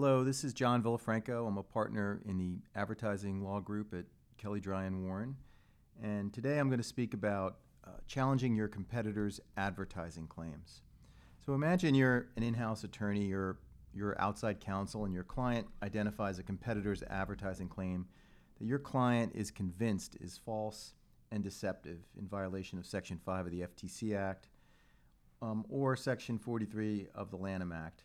Hello, this is John Villafranco. I'm a partner in the advertising law group at Kelley Drye and Warren. And today I'm going to speak about uh, challenging your competitors' advertising claims. So imagine you're an in-house attorney, you're, you're outside counsel, and your client identifies a competitor's advertising claim that your client is convinced is false and deceptive in violation of Section 5 of the FTC Act um, or Section 43 of the Lanham Act.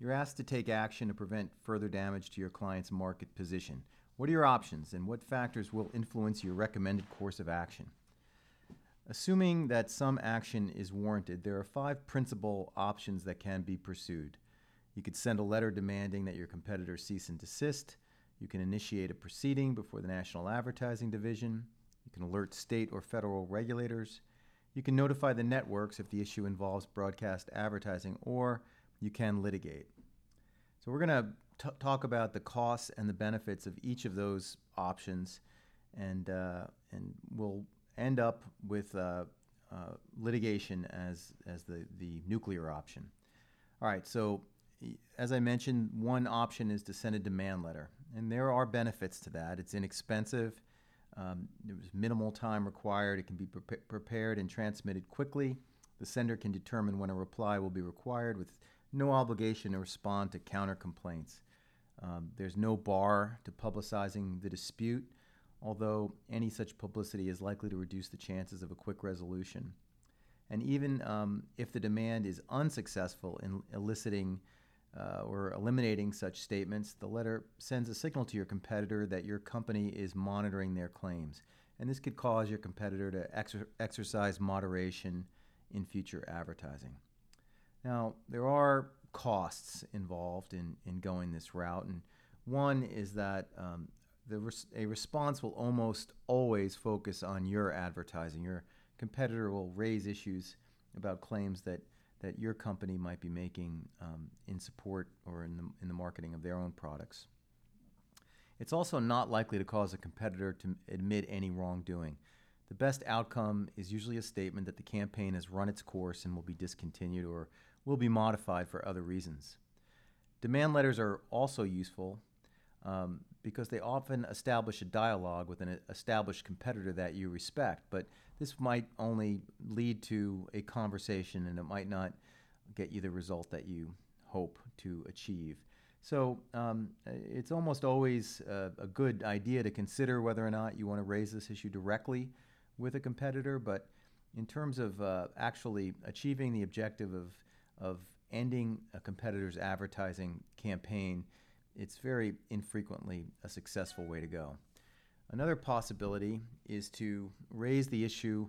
You're asked to take action to prevent further damage to your client's market position. What are your options and what factors will influence your recommended course of action? Assuming that some action is warranted, there are five principal options that can be pursued. You could send a letter demanding that your competitor cease and desist. You can initiate a proceeding before the National Advertising Division. You can alert state or federal regulators. You can notify the networks if the issue involves broadcast advertising, or you can litigate. So, we're going to talk about the costs and the benefits of each of those options, and, uh, and we'll end up with uh, uh, litigation as, as the, the nuclear option. All right, so as I mentioned, one option is to send a demand letter, and there are benefits to that. It's inexpensive. Um, there's minimal time required. It can be pre- prepared and transmitted quickly. The sender can determine when a reply will be required with no obligation to respond to counter complaints. Um, there's no bar to publicizing the dispute, although any such publicity is likely to reduce the chances of a quick resolution. And even um, if the demand is unsuccessful in eliciting uh, or eliminating such statements, the letter sends a signal to your competitor that your company is monitoring their claims. And this could cause your competitor to exer- exercise moderation in future advertising. Now, there are costs involved in, in going this route, and one is that um, the res- a response will almost always focus on your advertising. Your competitor will raise issues about claims that that your company might be making um, in support or in the, in the marketing of their own products. It's also not likely to cause a competitor to admit any wrongdoing. The best outcome is usually a statement that the campaign has run its course and will be discontinued or will be modified for other reasons. Demand letters are also useful um, because they often establish a dialogue with an established competitor that you respect, but this might only lead to a conversation and it might not get you the result that you hope to achieve. So um, it's almost always a, a, good idea to consider whether or not you want to raise this issue directly with a competitor, but in terms of uh, actually achieving the objective of, of ending a competitor's advertising campaign, it's very infrequently a successful way to go. Another possibility is to raise the issue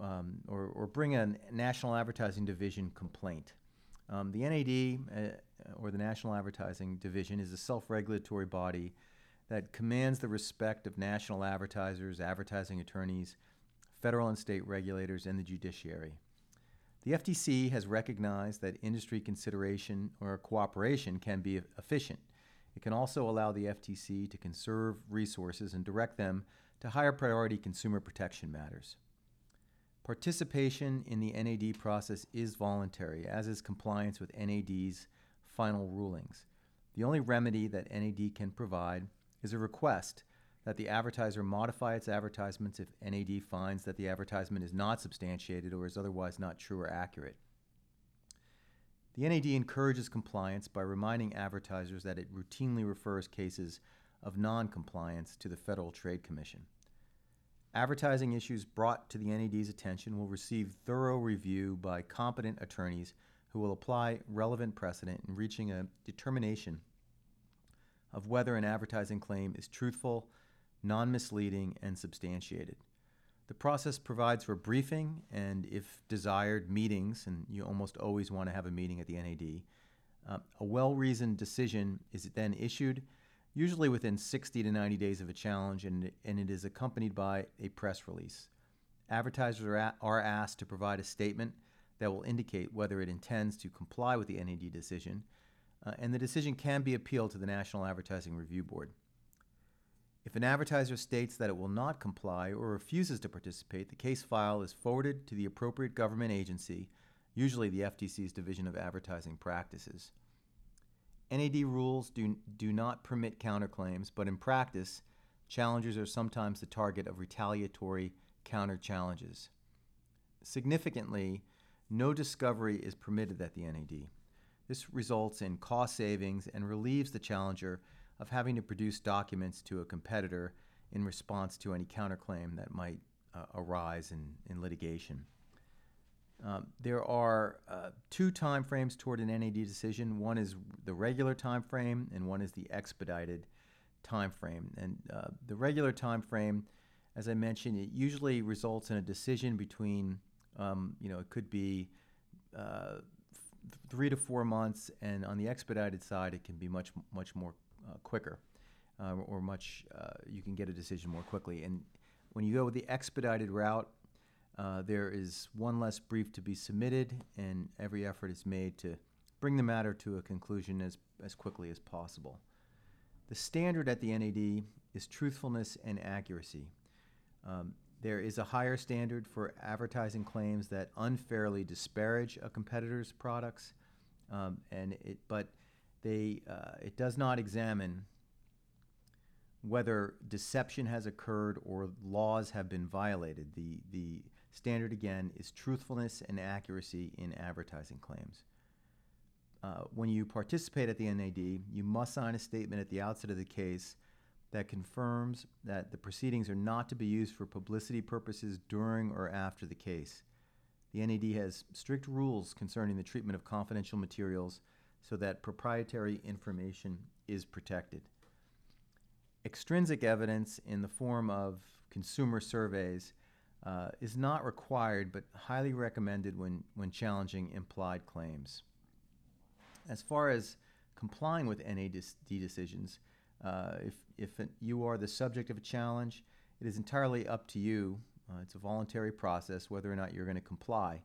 um, or, or, bring a National Advertising Division complaint. Um, the NAD, uh, or the National Advertising Division, is a self regulatory body that commands the respect of national advertisers, advertising attorneys, federal and state regulators, and the judiciary. The FTC has recognized that industry consideration or cooperation can be efficient it can also allow the FTC to conserve resources and direct them to higher priority consumer protection matters. Participation in the NAD process is voluntary, as is compliance with NAD's final rulings. The only remedy that NAD can provide is a request that the advertiser modify its advertisements if NAD finds that the advertisement is not substantiated or is otherwise not true or accurate. The NAD encourages compliance by reminding advertisers that it routinely refers cases of non-compliance to the Federal Trade Commission. Advertising issues brought to the NAD's attention will receive thorough review by competent attorneys who will apply relevant precedent in reaching a determination of whether an advertising claim is truthful, non misleading, and substantiated. The process provides for briefing and, if desired, meetings, and you almost always want to have a meeting at the NAD. Uh, a well reasoned decision is then issued, usually within 60 to 90 days of a challenge, and, and it is accompanied by a press release. Advertisers are, a- are asked to provide a statement that will indicate whether it intends to comply with the NAD decision, uh, and the decision can be appealed to the National Advertising Review Board. If an advertiser states that it will not comply or refuses to participate, the case file is forwarded to the appropriate government agency, usually the FTC's Division of Advertising Practices. NAD rules do, do not permit counterclaims, but in practice, challengers are sometimes the target of retaliatory counter challenges. Significantly, no discovery is permitted at the NAD. This results in cost savings and relieves the challenger of having to produce documents to a competitor in response to any counterclaim that might uh, arise in, in litigation. Um, there are uh, two time frames toward an NAD decision. One is the regular time frame, and one is the expedited time frame. And uh, the regular time frame, as I mentioned, it usually results in a decision between, um, you know, it could be uh, th- three to four months, and on the expedited side, it can be much much more uh, quicker, uh, or much uh, you can get a decision more quickly. And when you go with the expedited route, uh, there is one less brief to be submitted, and every effort is made to bring the matter to a conclusion as, as quickly as possible. The standard at the NAD is truthfulness and accuracy. Um, there is a higher standard for advertising claims that unfairly disparage a competitor's products, um, and it, but they, uh, it does not examine whether deception has occurred or laws have been violated. The, the standard, again, is truthfulness and accuracy in advertising claims. Uh, when you participate at the NAD, you must sign a statement at the outset of the case that confirms that the proceedings are not to be used for publicity purposes during or after the case. The NAD has strict rules concerning the treatment of confidential materials so that proprietary information is protected extrinsic evidence in the form of consumer surveys uh, is not required but highly recommended when, when challenging implied claims. As far as complying with NAD decisions, uh, if, if you are the subject of a challenge, it is entirely up to you. Uh, it's a voluntary process whether or not you're going to comply.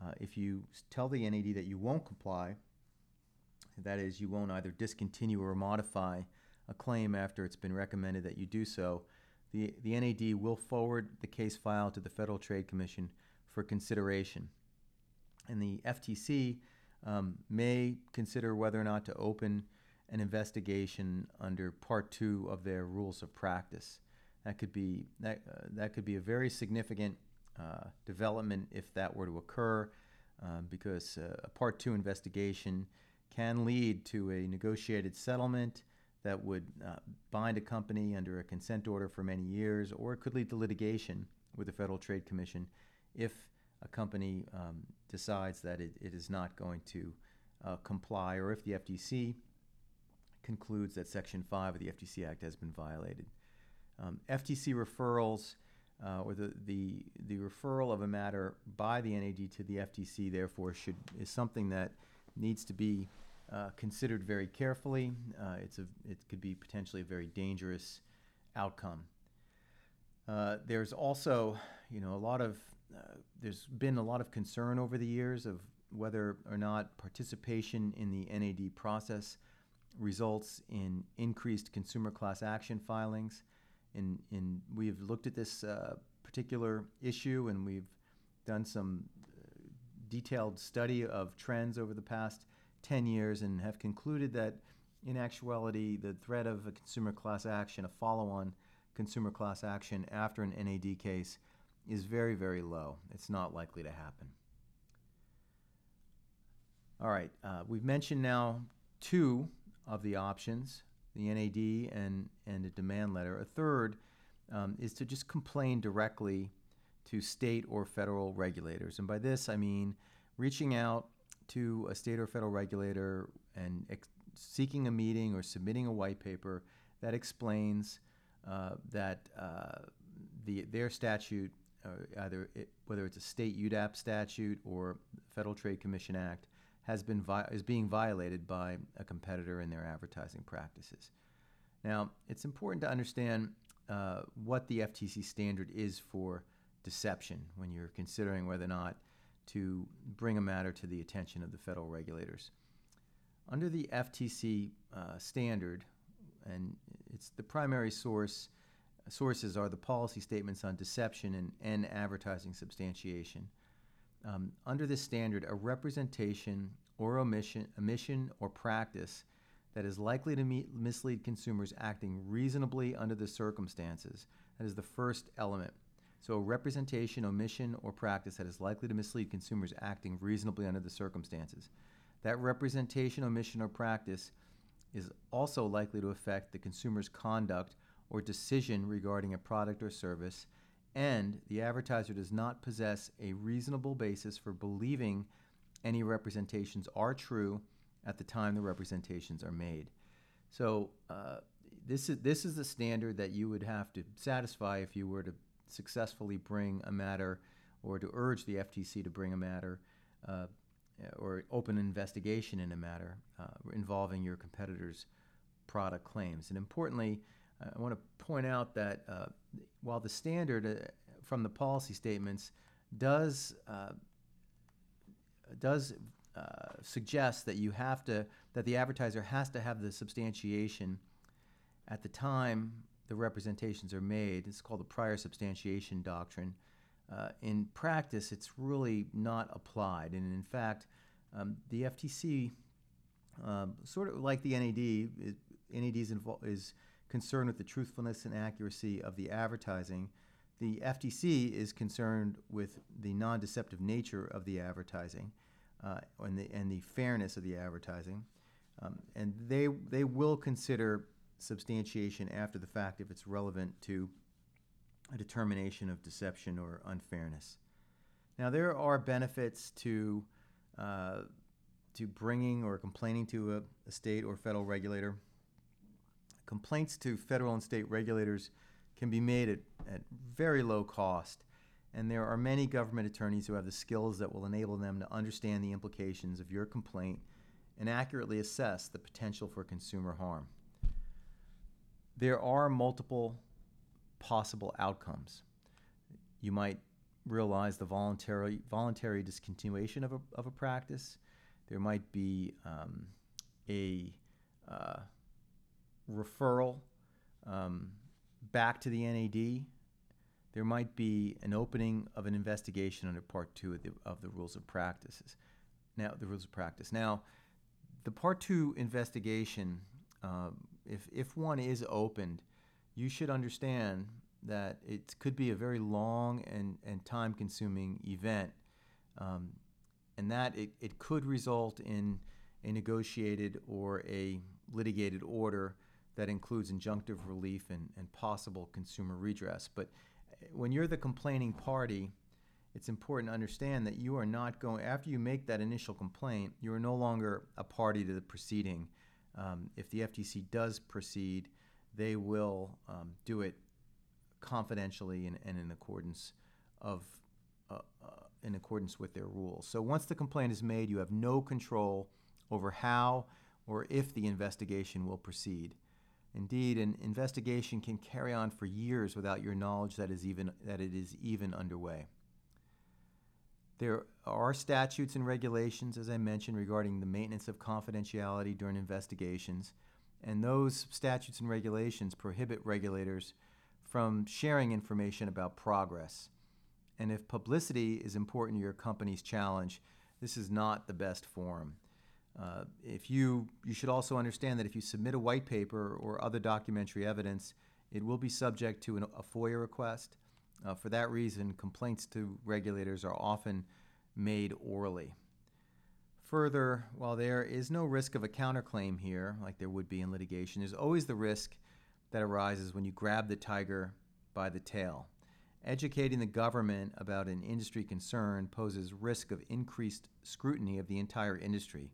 Uh, if you tell the NAD that you won't comply, that is, you won't either discontinue or modify a claim after it's been recommended that you do so, the, the NAD will forward the case file to the Federal Trade Commission for consideration. And the FTC um, may consider whether or not to open an investigation under Part Two of their rules of practice. That could be that uh, that could be a very significant uh, development if that were to occur, uh, because uh, a Part Two investigation can lead to a negotiated settlement that would uh, bind a company under a consent order for many years, or it could lead to litigation with the Federal Trade Commission if a company um, decides that it, it is not going to uh, comply, or if the FTC concludes that Section 5 of the FTC Act has been violated. Um, FTC referrals, uh, or the, the, the referral of a matter by the NAD to the FTC, therefore, should is something that needs to be uh, considered very carefully. Uh, it's a, it could be potentially a very dangerous outcome. Uh, there's also, you know, a lot of, uh, there's been a lot of concern over the years of whether or not participation in the NAD process results in increased consumer class action filings. In, in, we've looked at this uh, particular issue and we've done some detailed study of trends over the past 10 years and have concluded that, in actuality, the threat of a consumer class action, a follow on consumer class action after an NAD case, is very, very low. It's not likely to happen. All right, uh, we've mentioned now two of the options the NAD and, and a demand letter. A third um, is to just complain directly to state or federal regulators. And by this, I mean reaching out to a state or federal regulator and ex- seeking a meeting or submitting a white paper that explains uh, that uh, the, their statute, uh, either it, whether it's a state UDAP statute or Federal Trade Commission Act, has been vi- is being violated by a competitor in their advertising practices. Now, it's important to understand uh, what the FTC standard is for deception when you're considering whether or not to bring a matter to the attention of the federal regulators. Under the FTC uh, standard, and it's the primary source, sources are the policy statements on deception and, and advertising substantiation. Um, under this standard, a representation or omission, omission or practice that is likely to meet, mislead consumers acting reasonably under the circumstances. That is the first element. So, a representation, omission, or practice that is likely to mislead consumers acting reasonably under the circumstances. That representation, omission, or practice is also likely to affect the consumer's conduct or decision regarding a product or service, and the advertiser does not possess a reasonable basis for believing any representations are true at the time the representations are made. So, uh, this is this is the standard that you would have to satisfy if you were to successfully bring a matter or to urge the FTC to bring a matter uh, or open an investigation in a matter uh, involving your competitor's product claims. And importantly, I want to point out that uh, while the standard uh, from the policy statements does uh, does uh, suggest that you have to that the advertiser has to have the substantiation at the time the representations are made. It's called the prior substantiation doctrine. Uh, in practice, it's really not applied, and in fact, um, the FTC, um, sort of like the NAD, it, NAD is, invo- is concerned with the truthfulness and accuracy of the advertising. The FTC is concerned with the non-deceptive nature of the advertising uh, and the and the fairness of the advertising, um, and they they will consider substantiation after the fact if it's relevant to a determination of deception or unfairness. Now, there are benefits to, uh, to bringing or complaining to a, a, state or federal regulator. Complaints to federal and state regulators can be made at, at very low cost, and there are many government attorneys who have the skills that will enable them to understand the implications of your complaint and accurately assess the potential for consumer harm there are multiple possible outcomes. You might realize the voluntary voluntary discontinuation of a, of a practice. There might be um, a uh, referral um, back to the NAD. There might be an opening of an investigation under Part Two of the, of the rules of practices. Now, the rules of practice. Now, the Part Two investigation uh, if, if one is opened, you should understand that it could be a very long and, and time consuming event, um, and that it, it could result in a negotiated or a litigated order that includes injunctive relief and, and possible consumer redress. But uh, when you're the complaining party, it's important to understand that you are not going, after you make that initial complaint, you are no longer a party to the proceeding um, if the FTC does proceed, they will um, do it confidentially and, and in accordance of uh, uh, in accordance with their rules. So once the complaint is made, you have no control over how or if the investigation will proceed. Indeed, an investigation can carry on for years without your knowledge that is even that it is even underway. There are statutes and regulations, as I mentioned, regarding the maintenance of confidentiality during investigations, and those statutes and regulations prohibit regulators from sharing information about progress. And if publicity is important to your company's challenge, this is not the best forum. Uh, if you, you should also understand that if you submit a white paper or other documentary evidence, it will be subject to an, a FOIA request uh, for that reason, complaints to regulators are often made orally. Further, while there is no risk of a counterclaim here, like there would be in litigation, there's always the risk that arises when you grab the tiger by the tail. Educating the government about an industry concern poses risk of increased scrutiny of the entire industry.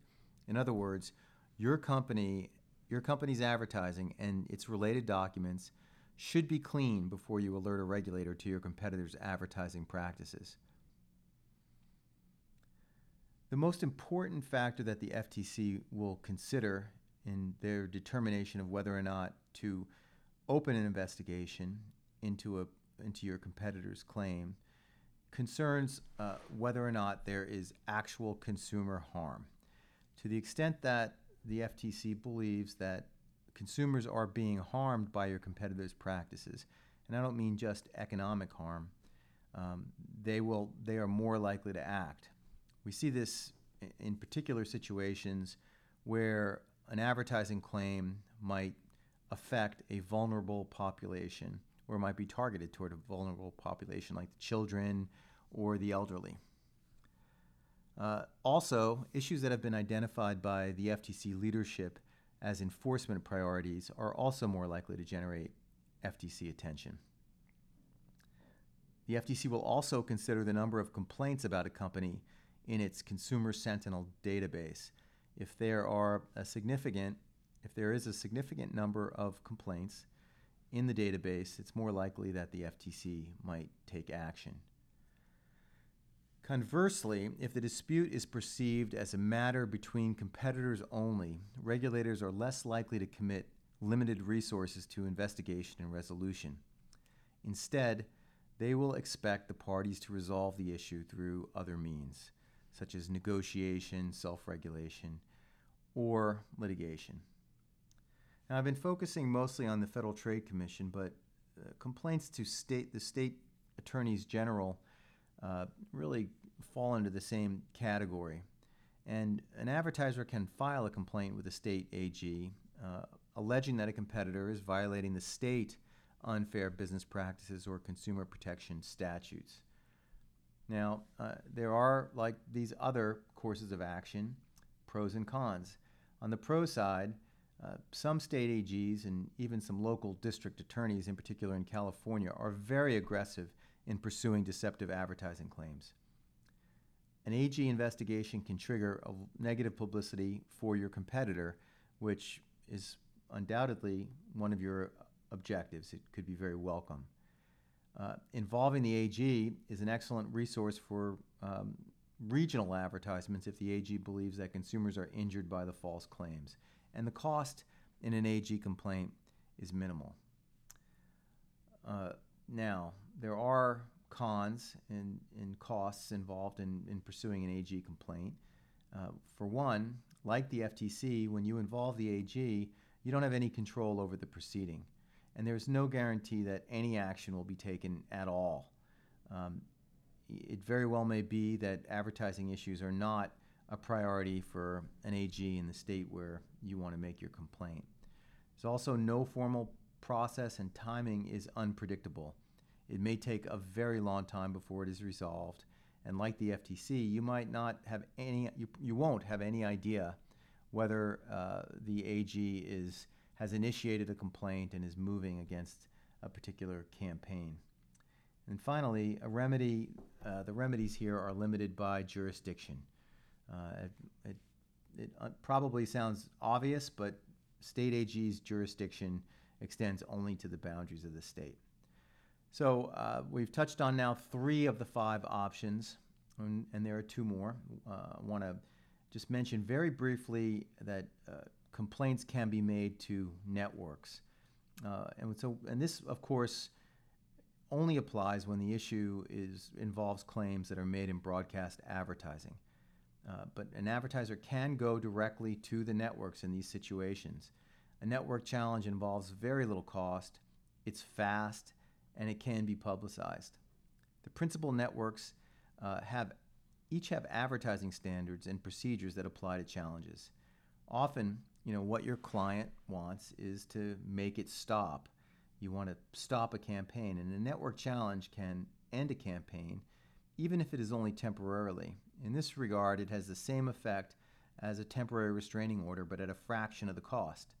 In other words, your company, your company's advertising and its related documents should be clean before you alert a regulator to your competitor's advertising practices. The most important factor that the FTC will consider in their determination of whether or not to open an investigation into a into your competitor's claim concerns uh, whether or not there is actual consumer harm. To the extent that the FTC believes that consumers are being harmed by your competitors' practices, and I don't mean just economic harm, um, they will they are more likely to act. We see this in particular situations where an advertising claim might affect a vulnerable population or might be targeted toward a vulnerable population like the children or the elderly. Uh, also, issues that have been identified by the FTC leadership as enforcement priorities are also more likely to generate FTC attention. The FTC will also consider the number of complaints about a company in its Consumer Sentinel database. If there are a significant, if there is a significant number of complaints in the database, it's more likely that the FTC might take action. Conversely, if the dispute is perceived as a matter between competitors only, regulators are less likely to commit limited resources to investigation and resolution. Instead, they will expect the parties to resolve the issue through other means, such as negotiation, self regulation, or litigation. Now, I've been focusing mostly on the Federal Trade Commission, but uh, complaints to state the state attorneys general uh, really fall into the same category. And an advertiser can file a complaint with the state AG uh, alleging that a competitor is violating the state unfair business practices or consumer protection statutes. Now, uh, there are, like these other courses of action, pros and cons. On the pro side, uh, some state AGs and even some local district attorneys, in particular in California, are very aggressive in pursuing deceptive advertising claims. An AG investigation can trigger a negative publicity for your competitor, which is undoubtedly one of your objectives. It could be very welcome. Uh, involving the AG is an excellent resource for um, regional advertisements if the AG believes that consumers are injured by the false claims. And the cost in an AG complaint is minimal. Uh, now, there are cons and, and costs involved in, in pursuing an AG complaint. Uh, for one, like the FTC, when you involve the AG, you don't have any control over the proceeding. And there's no guarantee that any action will be taken at all. Um, it very well may be that advertising issues are not a priority for an AG in the state where you want to make your complaint. There's also no formal process, and timing is unpredictable. It may take a very long time before it is resolved. And like the FTC, you might not have any, you, you won't have any idea whether uh, the AG is, has initiated a complaint and is moving against a particular campaign. And finally, a remedy, uh, the remedies here are limited by jurisdiction. Uh, it, it, it uh, probably sounds obvious, but state AG's jurisdiction extends only to the boundaries of the state. So uh, we've touched on now three of the five options, and, and there are two more. Uh, I want to just mention very briefly that uh, complaints can be made to networks. Uh, and so, and this, of course, only applies when the issue is involves claims that are made in broadcast advertising. Uh, but an advertiser can go directly to the networks in these situations. A network challenge involves very little cost, it's fast, and it can be publicized. The principal networks uh, have each have advertising standards and procedures that apply to challenges. Often, you know, what your client wants is to make it stop. You want to stop a campaign, and a network challenge can end a campaign, even if it is only temporarily. In this regard, it has the same effect as a temporary restraining order, but at a fraction of the cost.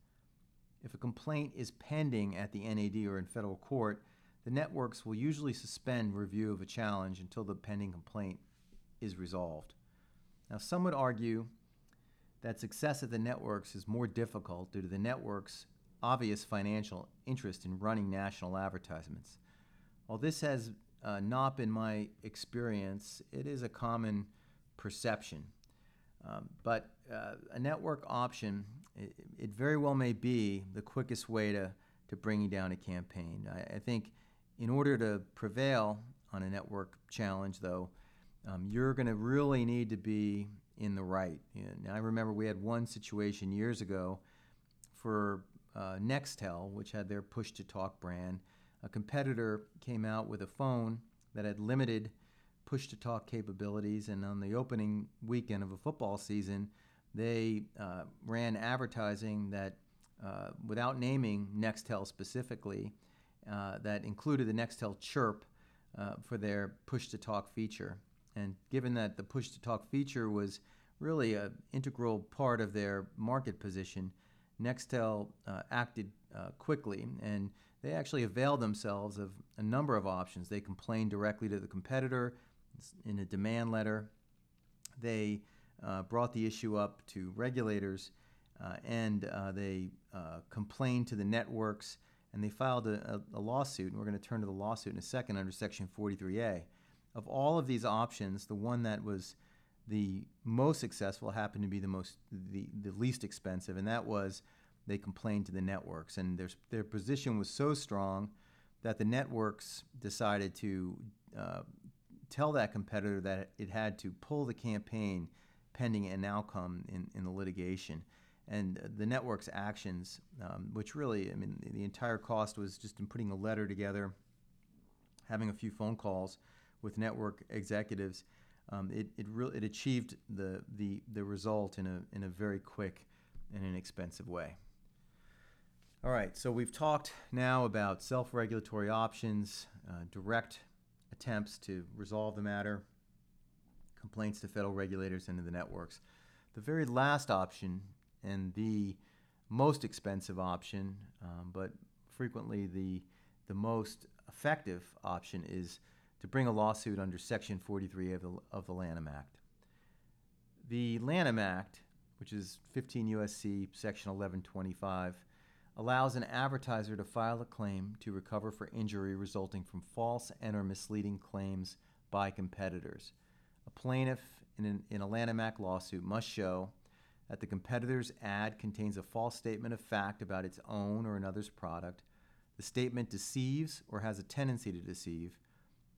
If a complaint is pending at the NAD or in federal court, the networks will usually suspend review of a challenge until the pending complaint is resolved. Now, some would argue that success at the networks is more difficult due to the network's obvious financial interest in running national advertisements. While this has uh, not been my experience, it is a common perception. Um, but uh, a network option, it, it, very well may be the quickest way to, to bringing down a campaign. I, I think in order to prevail on a network challenge, though, um, you're going to really need to be in the right. And I remember we had one situation years ago for uh, Nextel, which had their push to talk brand. A competitor came out with a phone that had limited push to talk capabilities, and on the opening weekend of a football season, They uh, ran advertising that, uh, without naming Nextel specifically, that included the Nextel chirp uh, for their push to talk feature. And given that the push to talk feature was really an integral part of their market position, Nextel uh, acted uh, quickly and they actually availed themselves of a number of options. They complained directly to the competitor in a demand letter. They uh, brought the issue up to regulators uh, and uh, they uh, complained to the networks and they filed a, a, a lawsuit. And we're going to turn to the lawsuit in a second under Section 43A. Of all of these options, the one that was the most successful happened to be the most the, the least expensive, and that was they complained to the networks, and their their position was so strong that the networks decided to uh, tell that competitor that it had to pull the campaign pending an outcome in, in the litigation. And the network's actions, um, which really, I mean, the entire cost was just in putting a letter together, having a few phone calls with network executives. Um, it it, re- it achieved the, the, the result in a, in a very quick and inexpensive way. All right, so we've talked now about self regulatory options, uh, direct attempts to resolve the matter, complaints to federal regulators and to the networks. The very last option and the most expensive option, um, but frequently the, the most effective option, is to bring a lawsuit under Section 43 of the, of the Lanham Act. The Lanham Act, which is 15 U.S.C. Section 1125, allows an advertiser to file a claim to recover for injury resulting from false and or misleading claims by competitors. A plaintiff in, an, in a Lanham Act lawsuit must show that the competitor's ad contains a false statement of fact about its own or another's product, the statement deceives or has a tendency to deceive,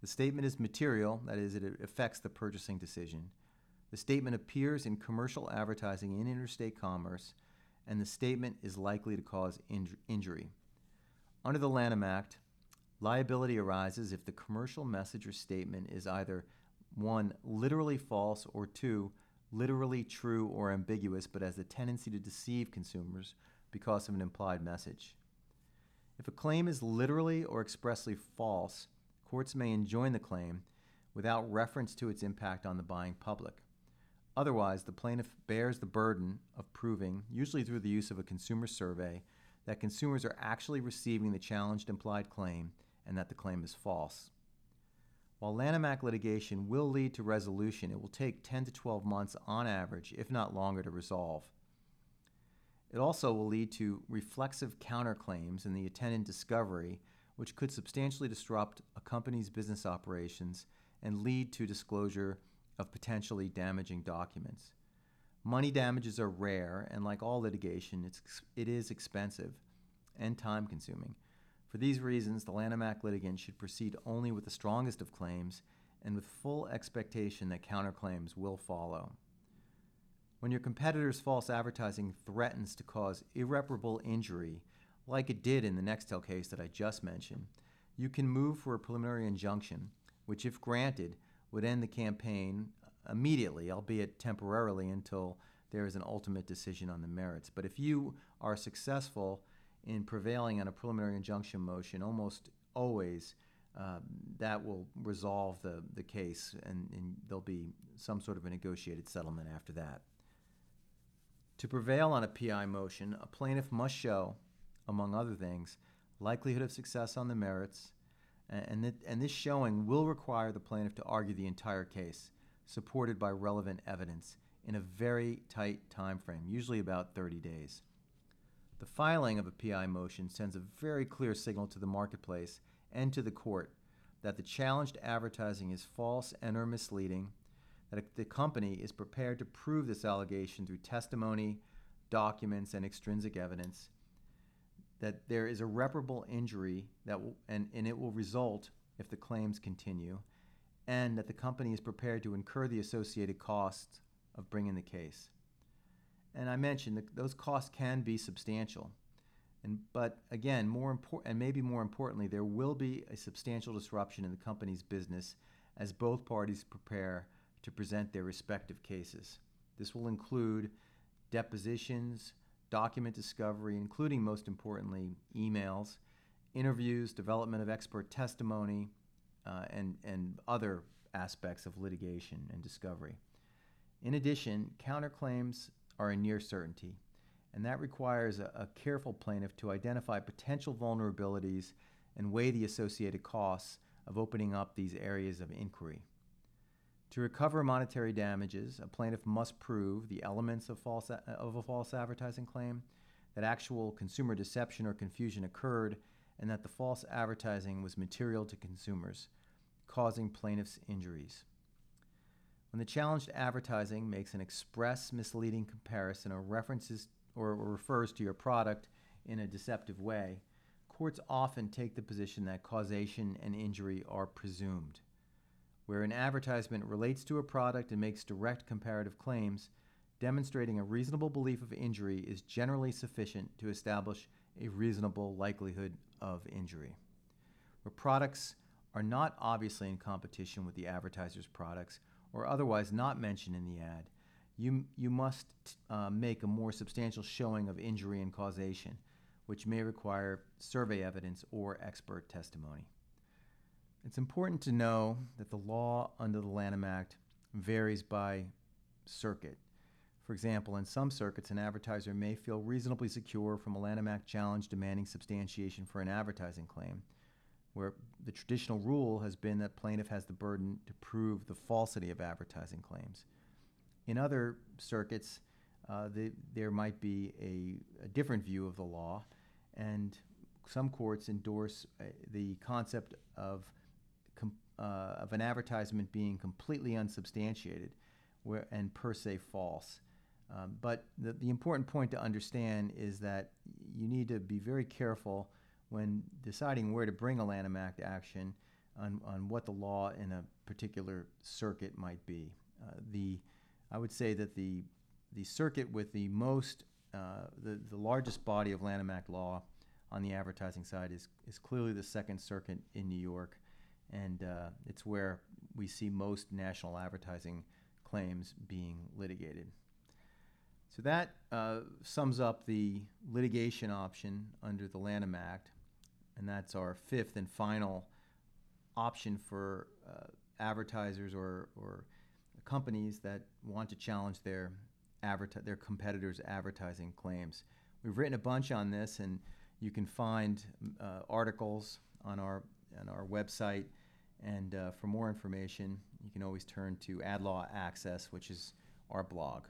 the statement is material, that is, it affects the purchasing decision. The statement appears in commercial advertising in interstate commerce, and the statement is likely to cause inj- injury. Under the Lanham Act, liability arises if the commercial message or statement is either one, literally false, or two, literally true or ambiguous, but has a tendency to deceive consumers because of an implied message. If a claim is literally or expressly false, courts may enjoin the claim without reference to its impact on the buying public. Otherwise, the plaintiff bears the burden of proving, usually through the use of a consumer survey, that consumers are actually receiving the challenged implied claim and that the claim is false. While Lanham Act litigation will lead to resolution, it will take 10 to 12 months on average, if not longer, to resolve. It also will lead to reflexive counterclaims and the attendant discovery which could substantially disrupt a company's business operations and lead to disclosure of potentially damaging documents. Money damages are rare, and like all litigation, it's, it is expensive and time consuming. For these reasons, the Lanham Act litigant should proceed only with the strongest of claims and with full expectation that counterclaims will follow. When your competitor's false advertising threatens to cause irreparable injury like it did in the Nextel case that I just mentioned, you can move for a preliminary injunction, which, if granted, would end the campaign immediately, albeit temporarily, until there is an ultimate decision on the merits. But if you are successful in prevailing on a preliminary injunction motion, almost always uh, that will resolve the, the case and, and there'll be some sort of a negotiated settlement after that. To prevail on a PI motion, a plaintiff must show among other things, likelihood of success on the merits, and, th- and this showing will require the plaintiff to argue the entire case, supported by relevant evidence, in a very tight time frame, usually about 30 days. The filing of a PI motion sends a very clear signal to the marketplace and to the court that the challenged advertising is false and or misleading, that the company is prepared to prove this allegation through testimony, documents, and extrinsic evidence, that there is irreparable injury that will, and, and it will result if the claims continue, and that the company is prepared to incur the associated costs of bringing the case. And I mentioned that those costs can be substantial. And, but again, more important, and maybe more importantly, there will be a substantial disruption in the company's business as both parties prepare to present their respective cases. This will include depositions, document discovery, including most importantly, emails, interviews, development of expert testimony, uh, and, and other aspects of litigation and discovery. In addition, counterclaims are a near certainty, and that requires a, a careful plaintiff to identify potential vulnerabilities and weigh the associated costs of opening up these areas of inquiry. To recover monetary damages, a plaintiff must prove the elements of, false, uh, of a false advertising claim, that actual consumer deception or confusion occurred, and that the false advertising was material to consumers, causing plaintiffs injuries. When the challenged advertising makes an express misleading comparison or references or, or refers to your product in a deceptive way, courts often take the position that causation and injury are presumed. Where an advertisement relates to a product and makes direct comparative claims, demonstrating a reasonable belief of injury is generally sufficient to establish a reasonable likelihood of injury. Where products are not obviously in competition with the advertiser's products or otherwise not mentioned in the ad, you, you must uh, make a more substantial showing of injury and causation, which may require survey evidence or expert testimony. It's important to know that the law under the Lanham Act varies by circuit. For example, in some circuits, an advertiser may feel reasonably secure from a Lanham Act challenge demanding substantiation for an advertising claim, where the traditional rule has been that plaintiff has the burden to prove the falsity of advertising claims. In other circuits, uh, the, there might be a, a, different view of the law, and some courts endorse uh, the concept of uh, of an advertisement being completely unsubstantiated where, and per se false. Um, but the, the important point to understand is that you need to be very careful when deciding where to bring a Lanham Act action on, on what the law in a particular circuit might be. Uh, the, I would say that the, the circuit with the most, uh, the, the largest body of Lanham Act law on the advertising side is, is clearly the Second Circuit in New York and uh, it's where we see most national advertising claims being litigated. So that uh, sums up the litigation option under the Lanham Act, and that's our fifth and final option for uh, advertisers or, or companies that want to challenge their adverti- their competitors' advertising claims. We've written a bunch on this, and you can find uh, articles on our on our website and uh, for more information, you can always turn to Ad Law Access, which is our blog.